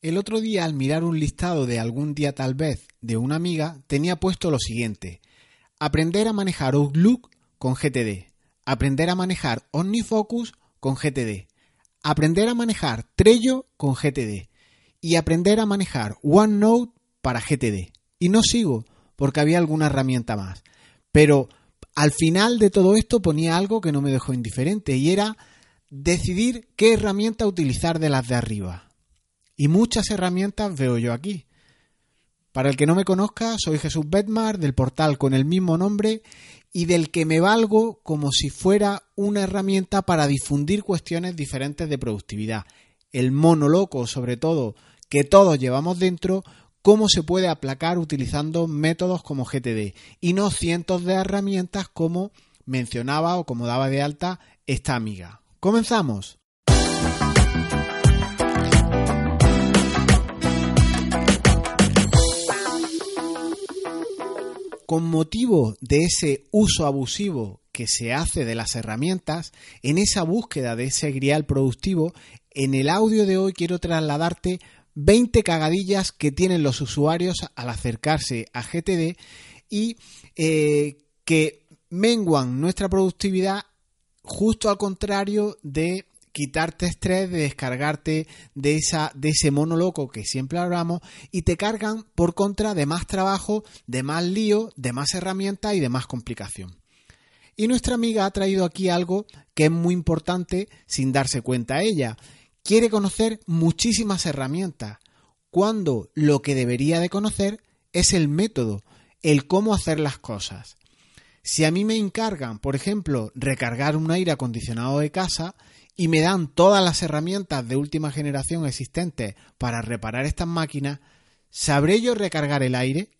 El otro día, al mirar un listado de algún día tal vez de una amiga, tenía puesto lo siguiente. Aprender a manejar Outlook con GTD. Aprender a manejar OmniFocus con GTD. Aprender a manejar Trello con GTD. Y aprender a manejar OneNote para GTD. Y no sigo, porque había alguna herramienta más. Pero al final de todo esto ponía algo que no me dejó indiferente y era decidir qué herramienta utilizar de las de arriba. Y muchas herramientas veo yo aquí. Para el que no me conozca, soy Jesús Bedmar del portal con el mismo nombre y del que me valgo como si fuera una herramienta para difundir cuestiones diferentes de productividad. El mono loco, sobre todo, que todos llevamos dentro, cómo se puede aplacar utilizando métodos como GTD y no cientos de herramientas como mencionaba o como daba de alta esta amiga. Comenzamos. Con motivo de ese uso abusivo que se hace de las herramientas, en esa búsqueda de ese grial productivo, en el audio de hoy quiero trasladarte 20 cagadillas que tienen los usuarios al acercarse a GTD y eh, que menguan nuestra productividad justo al contrario de quitarte estrés, de descargarte de, esa, de ese mono loco que siempre hablamos y te cargan por contra de más trabajo, de más lío, de más herramientas y de más complicación. Y nuestra amiga ha traído aquí algo que es muy importante sin darse cuenta ella. Quiere conocer muchísimas herramientas, cuando lo que debería de conocer es el método, el cómo hacer las cosas. Si a mí me encargan, por ejemplo, recargar un aire acondicionado de casa, y me dan todas las herramientas de última generación existentes para reparar estas máquinas, ¿sabré yo recargar el aire?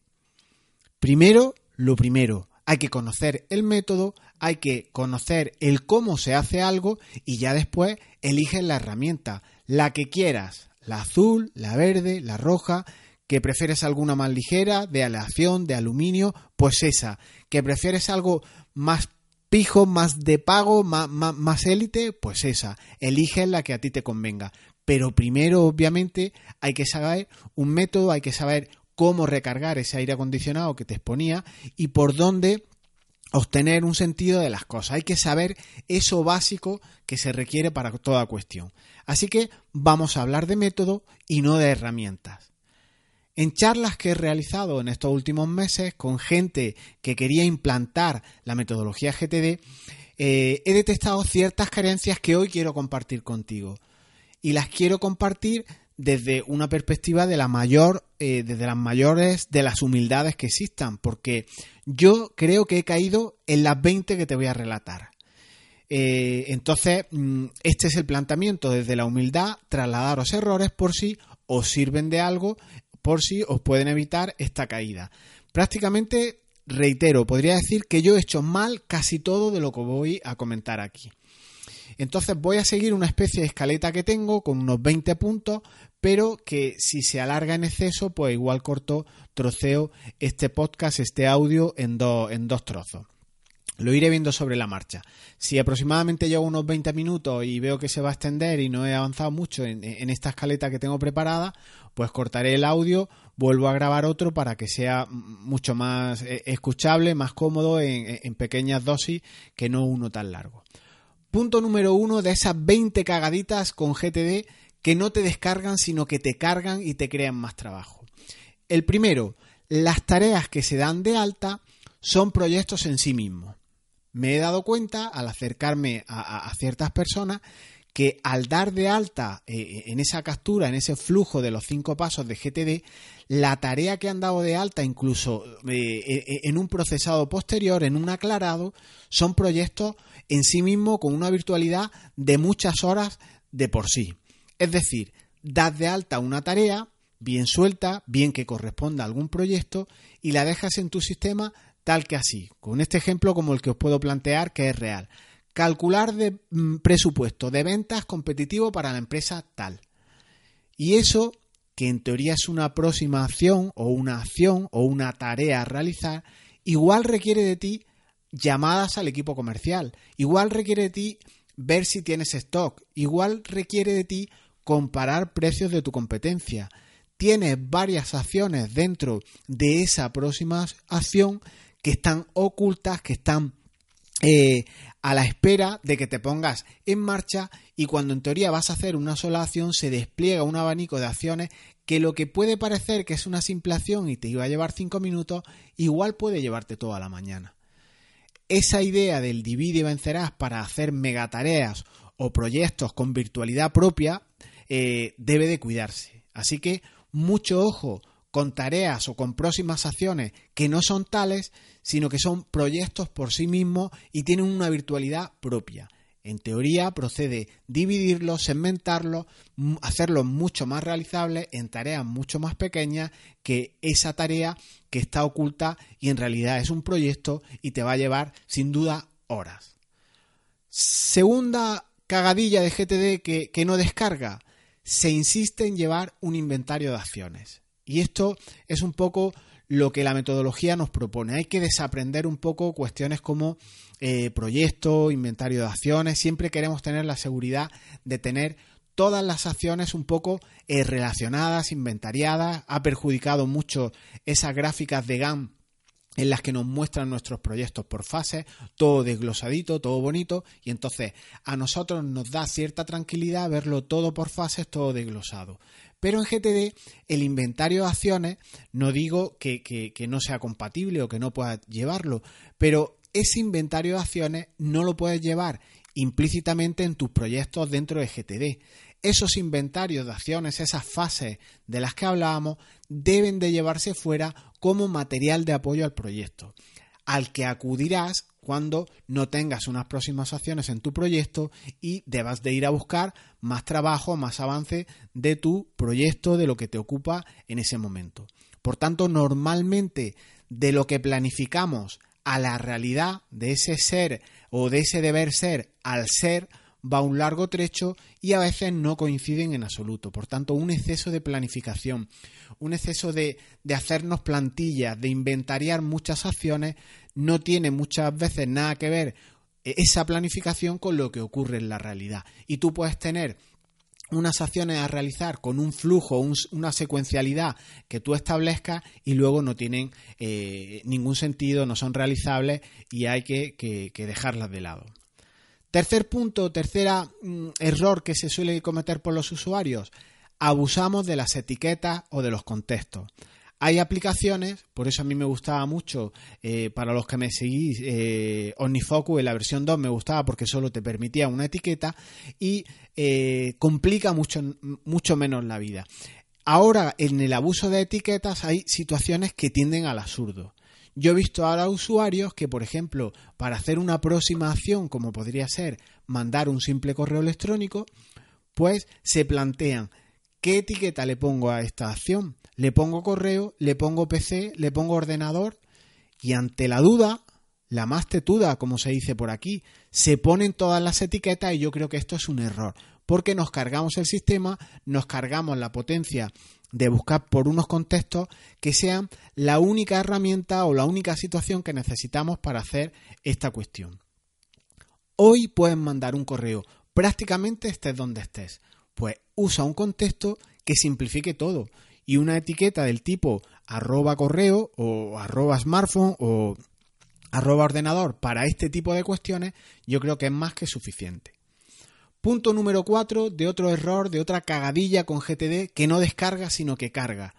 Primero, lo primero, hay que conocer el método, hay que conocer el cómo se hace algo y ya después eliges la herramienta, la que quieras, la azul, la verde, la roja, que prefieres alguna más ligera, de aleación, de aluminio, pues esa, que prefieres algo más pijo, más de pago, más, élite, pues esa, elige la que a ti te convenga. Pero primero, obviamente, hay que saber un método, hay que saber cómo recargar ese aire acondicionado que te exponía y por dónde obtener un sentido de las cosas. Hay que saber eso básico que se requiere para toda cuestión. Así que vamos a hablar de método y no de herramientas. En charlas que he realizado en estos últimos meses con gente que quería implantar la metodología GTD, eh, he detectado ciertas carencias que hoy quiero compartir contigo. Y las quiero compartir desde una perspectiva de la mayor, eh, desde las mayores de las humildades que existan, porque yo creo que he caído en las 20 que te voy a relatar. Eh, entonces, mm, este es el planteamiento desde la humildad, trasladaros errores por si os sirven de algo por si os pueden evitar esta caída. Prácticamente, reitero, podría decir que yo he hecho mal casi todo de lo que voy a comentar aquí. Entonces voy a seguir una especie de escaleta que tengo con unos 20 puntos, pero que si se alarga en exceso, pues igual corto, troceo este podcast, este audio en, en dos trozos. Lo iré viendo sobre la marcha. Si aproximadamente llevo unos 20 minutos y veo que se va a extender y no he avanzado mucho en, esta escaleta que tengo preparada, pues cortaré el audio, vuelvo a grabar otro para que sea mucho más eh, escuchable, más cómodo en, pequeñas dosis que no uno tan largo. Punto número uno de esas 20 cagaditas con GTD que no te descargan, sino que te cargan y te crean más trabajo. El primero, las tareas que se dan de alta son proyectos en sí mismos me he dado cuenta al acercarme a, ciertas personas que al dar de alta eh, en esa captura, en ese flujo de los cinco pasos de GTD, la tarea que han dado de alta, incluso eh, eh, en un procesado posterior, en un aclarado, son proyectos en sí mismos con una virtualidad de muchas horas de por sí. Es decir, das de alta una tarea, bien suelta, bien que corresponda a algún proyecto, y la dejas en tu sistema tal que así, con este ejemplo como el que os puedo plantear que es real. Calcular de mm, presupuesto de ventas competitivo para la empresa tal. Y eso, que en teoría es una aproximación o una acción o una tarea a realizar, igual requiere de ti llamadas al equipo comercial, igual requiere de ti ver si tienes stock, igual requiere de ti comparar precios de tu competencia. Tienes varias acciones dentro de esa próxima acción que están ocultas, que están eh, a la espera de que te pongas en marcha y cuando en teoría vas a hacer una sola acción se despliega un abanico de acciones que lo que puede parecer que es una simple acción y te iba a llevar cinco minutos, igual puede llevarte toda la mañana. Esa idea del divide y vencerás para hacer megatareas o proyectos con virtualidad propia eh, debe de cuidarse. Así que mucho ojo con tareas o con próximas acciones que no son tales, sino que son proyectos por sí mismos y tienen una virtualidad propia. En teoría procede dividirlos, segmentarlos, hacerlos mucho más realizables en tareas mucho más pequeñas que esa tarea que está oculta y en realidad es un proyecto y te va a llevar sin duda horas. Segunda cagadilla de GTD que, que no descarga, se insiste en llevar un inventario de acciones. Y esto es un poco lo que la metodología nos propone. Hay que desaprender un poco cuestiones como eh, proyecto, inventario de acciones. Siempre queremos tener la seguridad de tener todas las acciones un poco eh, relacionadas, inventariadas. Ha perjudicado mucho esas gráficas de GAN en las que nos muestran nuestros proyectos por fases, todo desglosadito, todo bonito, y entonces a nosotros nos da cierta tranquilidad verlo todo por fases, todo desglosado. Pero en GTD el inventario de acciones, no digo que, no sea compatible o que no pueda llevarlo, pero ese inventario de acciones no lo puedes llevar implícitamente en tus proyectos dentro de GTD. Esos inventarios de acciones, esas fases de las que hablábamos, deben de llevarse fuera como material de apoyo al proyecto, al que acudirás cuando no tengas unas próximas acciones en tu proyecto y debas de ir a buscar más trabajo, más avance de tu proyecto, de lo que te ocupa en ese momento. Por tanto, normalmente de lo que planificamos a la realidad de ese ser o de ese deber ser al ser, va un largo trecho y a veces no coinciden en absoluto. Por tanto, un exceso de planificación, un exceso de, de hacernos plantillas, de inventariar muchas acciones, no tiene muchas veces nada que ver esa planificación con lo que ocurre en la realidad. Y tú puedes tener unas acciones a realizar con un flujo, una secuencialidad que tú establezcas y luego no tienen eh, ningún sentido, no son realizables y hay que dejarlas de lado. Tercer punto, tercera mm, error que se suele cometer por los usuarios, abusamos de las etiquetas o de los contextos. Hay aplicaciones, por eso a mí me gustaba mucho, eh, para los que me seguís, eh, OmniFocus en la versión 2 me gustaba porque solo te permitía una etiqueta y eh, complica mucho, mucho menos la vida. Ahora, en el abuso de etiquetas hay situaciones que tienden al absurdo. Yo he visto ahora usuarios que, por ejemplo, para hacer una aproximación, como podría ser mandar un simple correo electrónico, pues se plantean qué etiqueta le pongo a esta acción. Le pongo correo, le pongo PC, le pongo ordenador y ante la duda, la más tetuda, como se dice por aquí, se ponen todas las etiquetas y yo creo que esto es un error, porque nos cargamos el sistema, nos cargamos la potencia de buscar por unos contextos que sean la única herramienta o la única situación que necesitamos para hacer esta cuestión. Hoy puedes mandar un correo prácticamente estés donde estés. Pues usa un contexto que simplifique todo y una etiqueta del tipo arroba correo o arroba smartphone o arroba ordenador para este tipo de cuestiones yo creo que es más que suficiente. Punto número 4 de otro error, de otra cagadilla con GTD que no descarga sino que carga.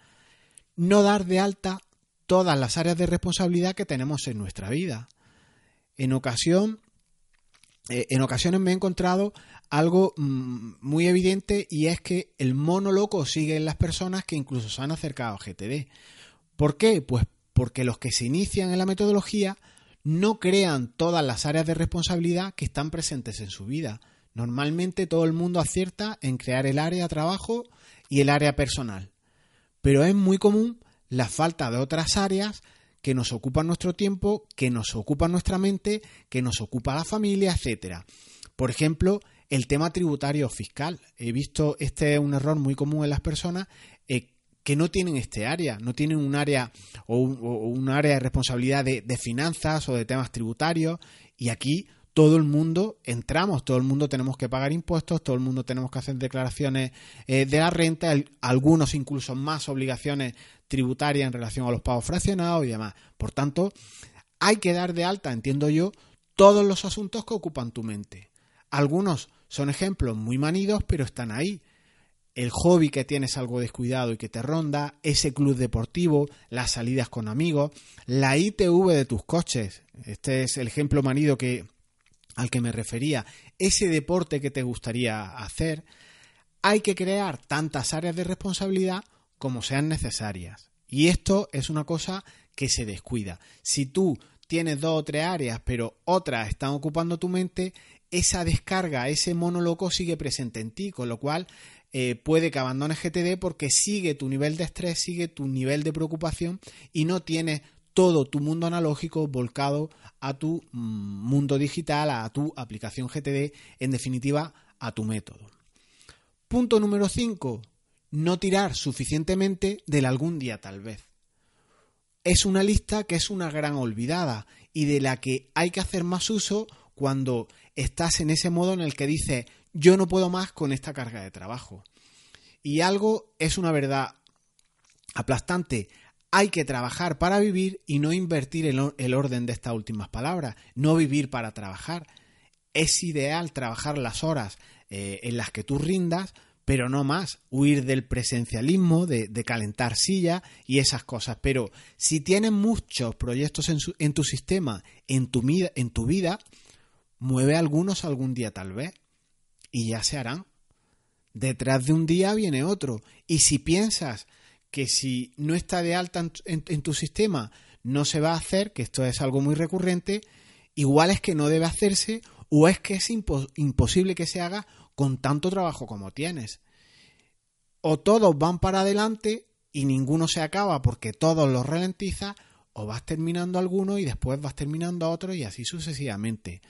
No dar de alta todas las áreas de responsabilidad que tenemos en nuestra vida. En ocasión, eh, en ocasiones me he encontrado algo mm, muy evidente y es que el mono loco sigue en las personas que incluso se han acercado a GTD. ¿Por qué? Pues porque los que se inician en la metodología no crean todas las áreas de responsabilidad que están presentes en su vida. Normalmente todo el mundo acierta en crear el área trabajo y el área personal. Pero es muy común la falta de otras áreas que nos ocupan nuestro tiempo, que nos ocupan nuestra mente, que nos ocupa la familia, etcétera. Por ejemplo, el tema tributario fiscal. He visto este es un error muy común en las personas eh, que no tienen este área, no tienen un área o un, área de responsabilidad de finanzas o de temas tributarios y aquí todo el mundo entramos, todo el mundo tenemos que pagar impuestos, todo el mundo tenemos que hacer declaraciones eh, de la renta, algunos incluso más obligaciones tributarias en relación a los pagos fraccionados y demás. Por tanto, hay que dar de alta, entiendo yo, todos los asuntos que ocupan tu mente. Algunos son ejemplos muy manidos, pero están ahí. El hobby que tienes algo descuidado y que te ronda, ese club deportivo, las salidas con amigos, la ITV de tus coches. Este es el ejemplo manido que, al que me refería. Ese deporte que te gustaría hacer. Hay que crear tantas áreas de responsabilidad como sean necesarias. Y esto es una cosa que se descuida. Si tú tienes dos o tres áreas, pero otras están ocupando tu mente, esa descarga, ese monoloco sigue presente en ti, con lo cual eh, puede que abandones GTD porque sigue tu nivel de estrés, sigue tu nivel de preocupación y no tienes todo tu mundo analógico volcado a tu mm, mundo digital, a tu aplicación GTD, en definitiva, a tu método. Punto número 5. No tirar suficientemente del algún día tal vez es una lista que es una gran olvidada y de la que hay que hacer más uso cuando estás en ese modo en el que dices yo no puedo más con esta carga de trabajo. Y algo es una verdad aplastante. Hay que trabajar para vivir y no invertir el, el orden de estas últimas palabras. No vivir para trabajar. Es ideal trabajar las horas eh, en las que tú rindas pero no más, huir del presencialismo, de, calentar silla y esas cosas. Pero si tienes muchos proyectos en, tu sistema, en tu, en tu vida, mueve algunos algún día tal vez y ya se harán. Detrás de un día viene otro. Y si piensas que si no está de alta en, tu sistema no se va a hacer, que esto es algo muy recurrente, igual es que no debe hacerse o es que es imposible que se haga con tanto trabajo como tienes. O todos van para adelante y ninguno se acaba porque todos los ralentiza, o vas terminando alguno y después vas terminando a otro y así sucesivamente.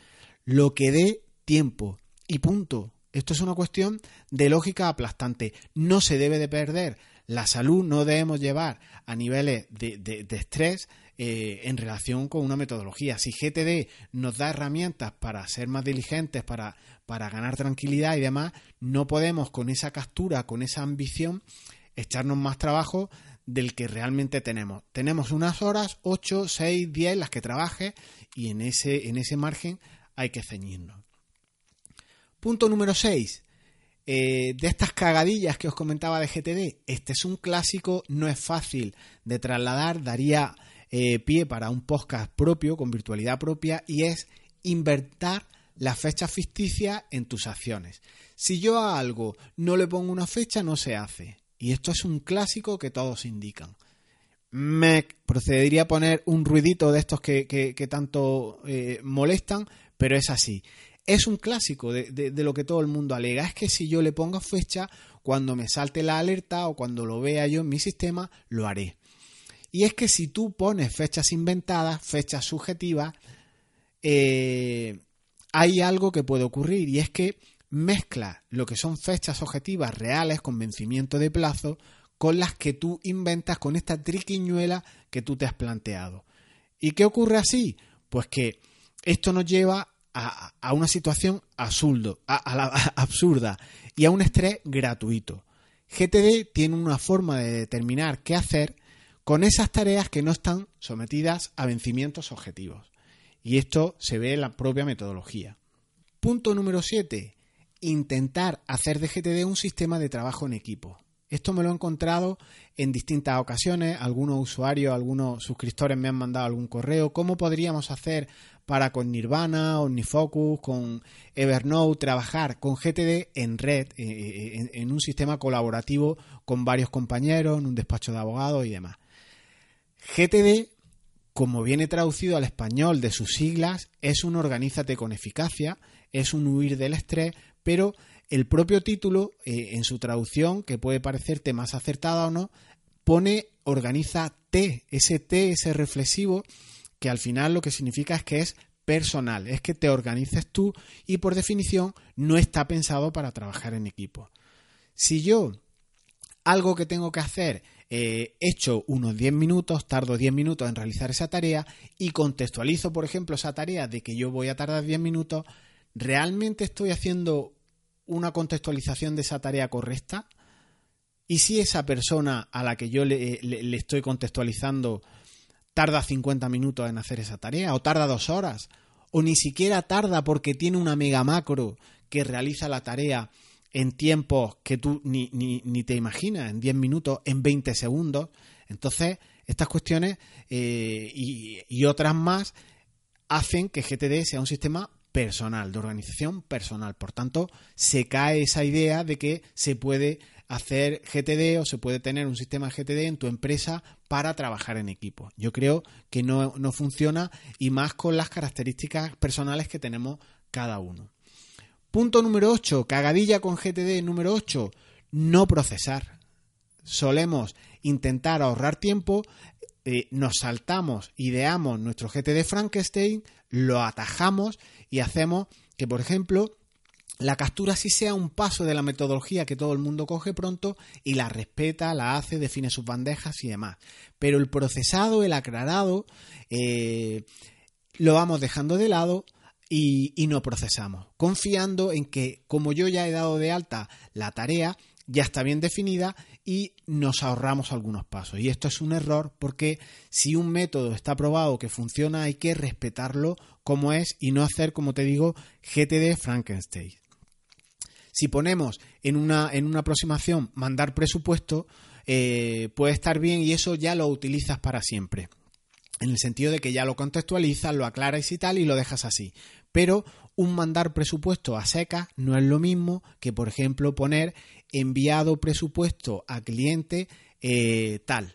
Lo que dé tiempo y punto. Esto es una cuestión de lógica aplastante. No se debe de perder la salud, no debemos llevar a niveles de, de estrés eh, en relación con una metodología. Si GTD nos da herramientas para ser más diligentes, para, para ganar tranquilidad y demás, no podemos con esa captura, con esa ambición, echarnos más trabajo del que realmente tenemos. Tenemos unas horas, 8, 6, 10, las que trabaje y en ese, en ese margen hay que ceñirnos. Punto número 6. Eh, de estas cagadillas que os comentaba de GTD, este es un clásico, no es fácil de trasladar, daría eh, pie para un podcast propio, con virtualidad propia, y es invertir la fecha ficticia en tus acciones. Si yo a algo no le pongo una fecha, no se hace. Y esto es un clásico que todos indican. Me procedería a poner un ruidito de estos que, tanto eh, molestan, pero es así. Es un clásico de, de, lo que todo el mundo alega. Es que si yo le pongo fecha, cuando me salte la alerta o cuando lo vea yo en mi sistema, lo haré. Y es que si tú pones fechas inventadas, fechas subjetivas, eh, hay algo que puede ocurrir y es que mezcla lo que son fechas objetivas reales con vencimiento de plazo con las que tú inventas con esta triquiñuela que tú te has planteado. ¿Y qué ocurre así? Pues que esto nos lleva a, una situación absurdo, absurda y a un estrés gratuito. GTD tiene una forma de determinar qué hacer con esas tareas que no están sometidas a vencimientos objetivos. Y esto se ve en la propia metodología. Punto número 7. Intentar hacer de GTD un sistema de trabajo en equipo. Esto me lo he encontrado en distintas ocasiones. Algunos usuarios, algunos suscriptores me han mandado algún correo. ¿Cómo podríamos hacer para con Nirvana, OmniFocus, con Evernote, trabajar con GTD en red, eh, eh, en un sistema colaborativo con varios compañeros, en un despacho de abogados y demás? GTD, como viene traducido al español de sus siglas, es un organízate con eficacia, es un huir del estrés, pero el propio título, eh, en su traducción, que puede parecerte más acertada o no, pone organiza T, ese T, ese reflexivo, que al final lo que significa es que es personal, es que te organices tú y por definición no está pensado para trabajar en equipo. Si yo algo que tengo que hacer eh, echo unos 10 minutos, tardo 10 minutos en realizar esa tarea y contextualizo, por ejemplo, esa tarea de que yo voy a tardar 10 minutos, ¿realmente estoy haciendo una contextualización de esa tarea correcta? ¿Y si esa persona a la que yo le, estoy contextualizando tarda 50 minutos en hacer esa tarea o tarda dos horas? o ni siquiera tarda porque tiene una mega macro que realiza la tarea en tiempos que tú ni, ni, te imaginas, en 10 minutos, en 20 segundos. Entonces, estas cuestiones eh, y, otras más hacen que GTD sea un sistema personal, de organización personal. Por tanto, se cae esa idea de que se puede hacer GTD o se puede tener un sistema GTD en tu empresa para trabajar en equipo. Yo creo que no, no funciona y más con las características personales que tenemos cada uno. Punto número 8, cagadilla con GTD número 8, no procesar. Solemos intentar ahorrar tiempo, eh, nos saltamos, ideamos nuestro GTD Frankenstein, lo atajamos y hacemos que, por ejemplo, la captura sí sea un paso de la metodología que todo el mundo coge pronto y la respeta, la hace, define sus bandejas y demás. Pero el procesado, el aclarado, eh, lo vamos dejando de lado y, y no procesamos, confiando en que como yo ya he dado de alta la tarea, ya está bien definida y nos ahorramos algunos pasos. Y esto es un error porque si un método está probado que funciona hay que respetarlo como es y no hacer, como te digo, GTD Frankenstein. Si ponemos en una, en una aproximación mandar presupuesto, eh, puede estar bien y eso ya lo utilizas para siempre. En el sentido de que ya lo contextualizas, lo aclaras y tal y lo dejas así. Pero un mandar presupuesto a seca no es lo mismo que, por ejemplo, poner enviado presupuesto a cliente eh, tal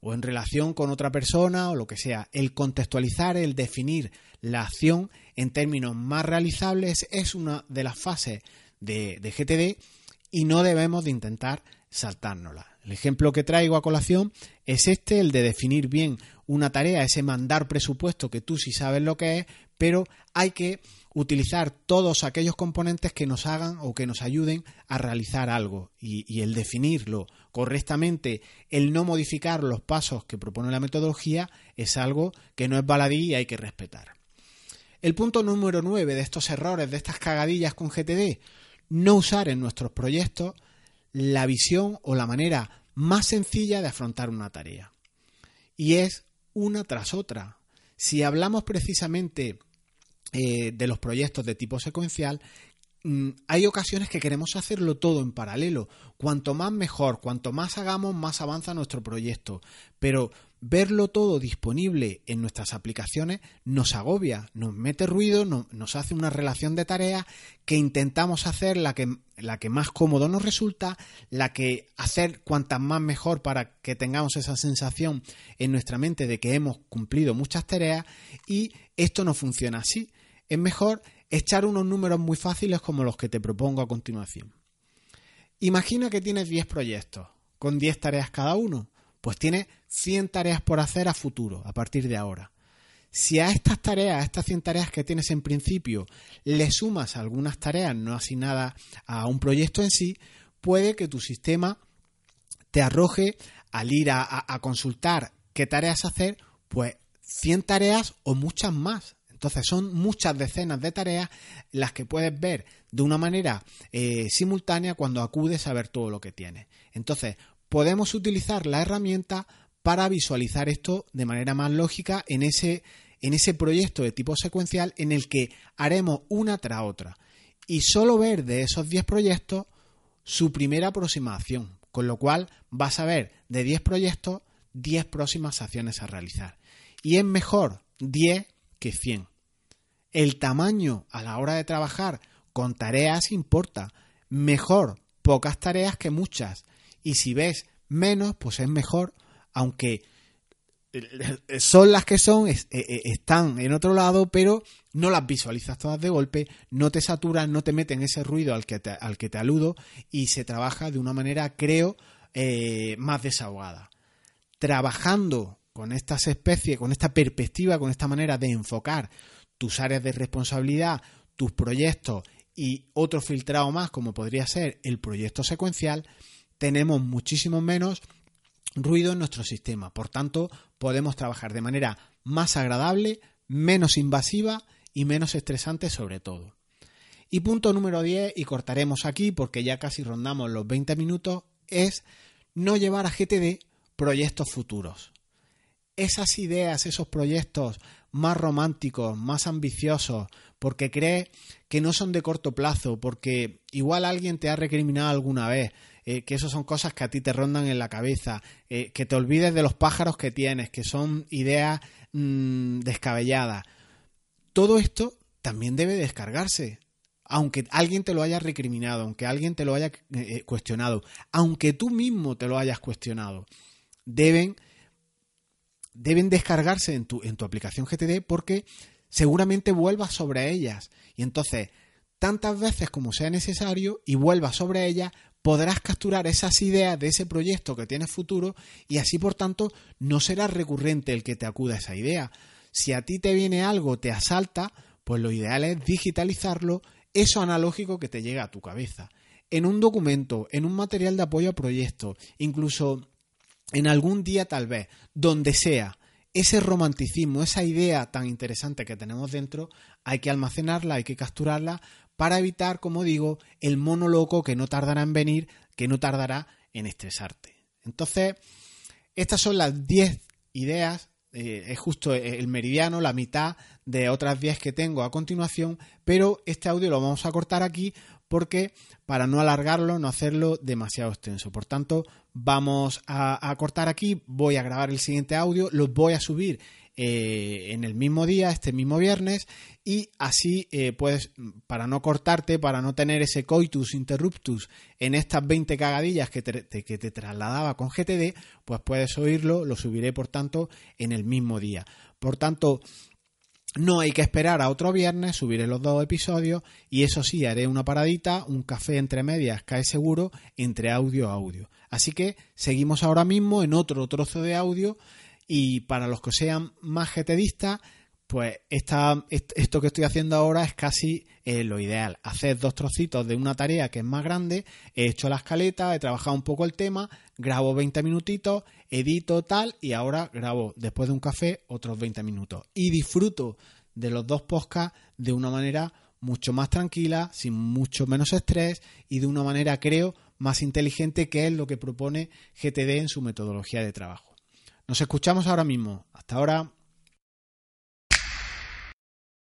o en relación con otra persona o lo que sea. El contextualizar, el definir la acción en términos más realizables es una de las fases de, GTD y no debemos de intentar saltárnosla. El ejemplo que traigo a colación es este, el de definir bien una tarea, ese mandar presupuesto que tú sí sabes lo que es, pero hay que utilizar todos aquellos componentes que nos hagan o que nos ayuden a realizar algo y, el definirlo correctamente, el no modificar los pasos que propone la metodología es algo que no es baladí y hay que respetar. El punto número 9 de estos errores, de estas cagadillas con GTD, no usar en nuestros proyectos la visión o la manera más sencilla de afrontar una tarea. Y es una tras otra. Si hablamos precisamente eh, de los proyectos de tipo secuencial, mm, hay ocasiones que queremos hacerlo todo en paralelo. Cuanto más mejor, cuanto más hagamos, más avanza nuestro proyecto. Pero verlo todo disponible en nuestras aplicaciones nos agobia, nos mete ruido, nos hace una relación de tareas que intentamos hacer la que, la que más cómodo nos resulta, la que hacer cuantas más mejor para que tengamos esa sensación en nuestra mente de que hemos cumplido muchas tareas y esto no funciona así. Es mejor echar unos números muy fáciles como los que te propongo a continuación. Imagina que tienes 10 proyectos con 10 tareas cada uno pues tiene 100 tareas por hacer a futuro, a partir de ahora. Si a estas tareas, a estas 100 tareas que tienes en principio, le sumas algunas tareas no asignadas a un proyecto en sí, puede que tu sistema te arroje al ir a, a consultar qué tareas hacer, pues 100 tareas o muchas más. Entonces son muchas decenas de tareas las que puedes ver de una manera eh, simultánea cuando acudes a ver todo lo que tienes. Entonces, podemos utilizar la herramienta para visualizar esto de manera más lógica en ese, en ese proyecto de tipo secuencial en el que haremos una tras otra y solo ver de esos 10 proyectos su primera aproximación, con lo cual vas a ver de 10 proyectos 10 próximas acciones a realizar. Y es mejor 10 que 100. El tamaño a la hora de trabajar con tareas importa. Mejor pocas tareas que muchas. Y si ves menos, pues es mejor, aunque eh, son las que son, eh, eh, están en otro lado, pero no las visualizas todas de golpe, no te saturan, no te meten ese ruido al que te, al que te aludo y se trabaja de una manera, creo, más desahogada. Trabajando con estas especies, con esta perspectiva, con esta manera de enfocar tus áreas de responsabilidad, tus proyectos y otro filtrado más, como podría ser el proyecto secuencial, tenemos muchísimo menos ruido en nuestro sistema. Por tanto, podemos trabajar de manera más agradable, menos invasiva y menos estresante sobre todo. Y punto número 10, y cortaremos aquí porque ya casi rondamos los 20 minutos, es no llevar a GTD proyectos futuros. Esas ideas, esos proyectos más románticos, más ambiciosos, porque crees que no son de corto plazo, porque igual alguien te ha recriminado alguna vez, eh, que eso son cosas que a ti te rondan en la cabeza, eh, que te olvides de los pájaros que tienes, que son ideas mm, descabelladas. Todo esto también debe descargarse, aunque alguien te lo haya recriminado, aunque alguien te lo haya eh, cuestionado, aunque tú mismo te lo hayas cuestionado, deben, deben descargarse en tu, en tu aplicación GTD porque seguramente vuelvas sobre ellas. Y entonces, tantas veces como sea necesario y vuelvas sobre ellas, podrás capturar esas ideas de ese proyecto que tienes futuro y así, por tanto, no será recurrente el que te acuda esa idea. Si a ti te viene algo, te asalta, pues lo ideal es digitalizarlo, eso analógico que te llega a tu cabeza. En un documento, en un material de apoyo a proyectos, incluso en algún día tal vez, donde sea, ese romanticismo, esa idea tan interesante que tenemos dentro, hay que almacenarla, hay que capturarla para evitar, como digo, el mono loco que no tardará en venir, que no tardará en estresarte. Entonces, estas son las 10 ideas, eh, es justo el meridiano, la mitad de otras 10 que tengo a continuación, pero este audio lo vamos a cortar aquí porque para no alargarlo, no hacerlo demasiado extenso. Por tanto, vamos a, cortar aquí, voy a grabar el siguiente audio, lo voy a subir eh, en el mismo día, este mismo viernes, y así eh, puedes, para no cortarte, para no tener ese coitus interruptus en estas 20 cagadillas que te, que te trasladaba con GTD, pues puedes oírlo, lo subiré por tanto en el mismo día. Por tanto, no hay que esperar a otro viernes, subiré los dos episodios y eso sí, haré una paradita, un café entre medias, cae seguro, entre audio a audio. Así que seguimos ahora mismo en otro trozo de audio y para los que sean más getedistas, pues esto que estoy haciendo ahora es casi eh, lo ideal. Hacer dos trocitos de una tarea que es más grande, he hecho la escaleta, he trabajado un poco el tema, grabo 20 minutitos, edito tal y ahora grabo después de un café otros 20 minutos. Y disfruto de los dos podcasts de una manera mucho más tranquila, sin mucho menos estrés y de una manera, creo, más inteligente que es lo que propone GTD en su metodología de trabajo. Nos escuchamos ahora mismo. Hasta ahora.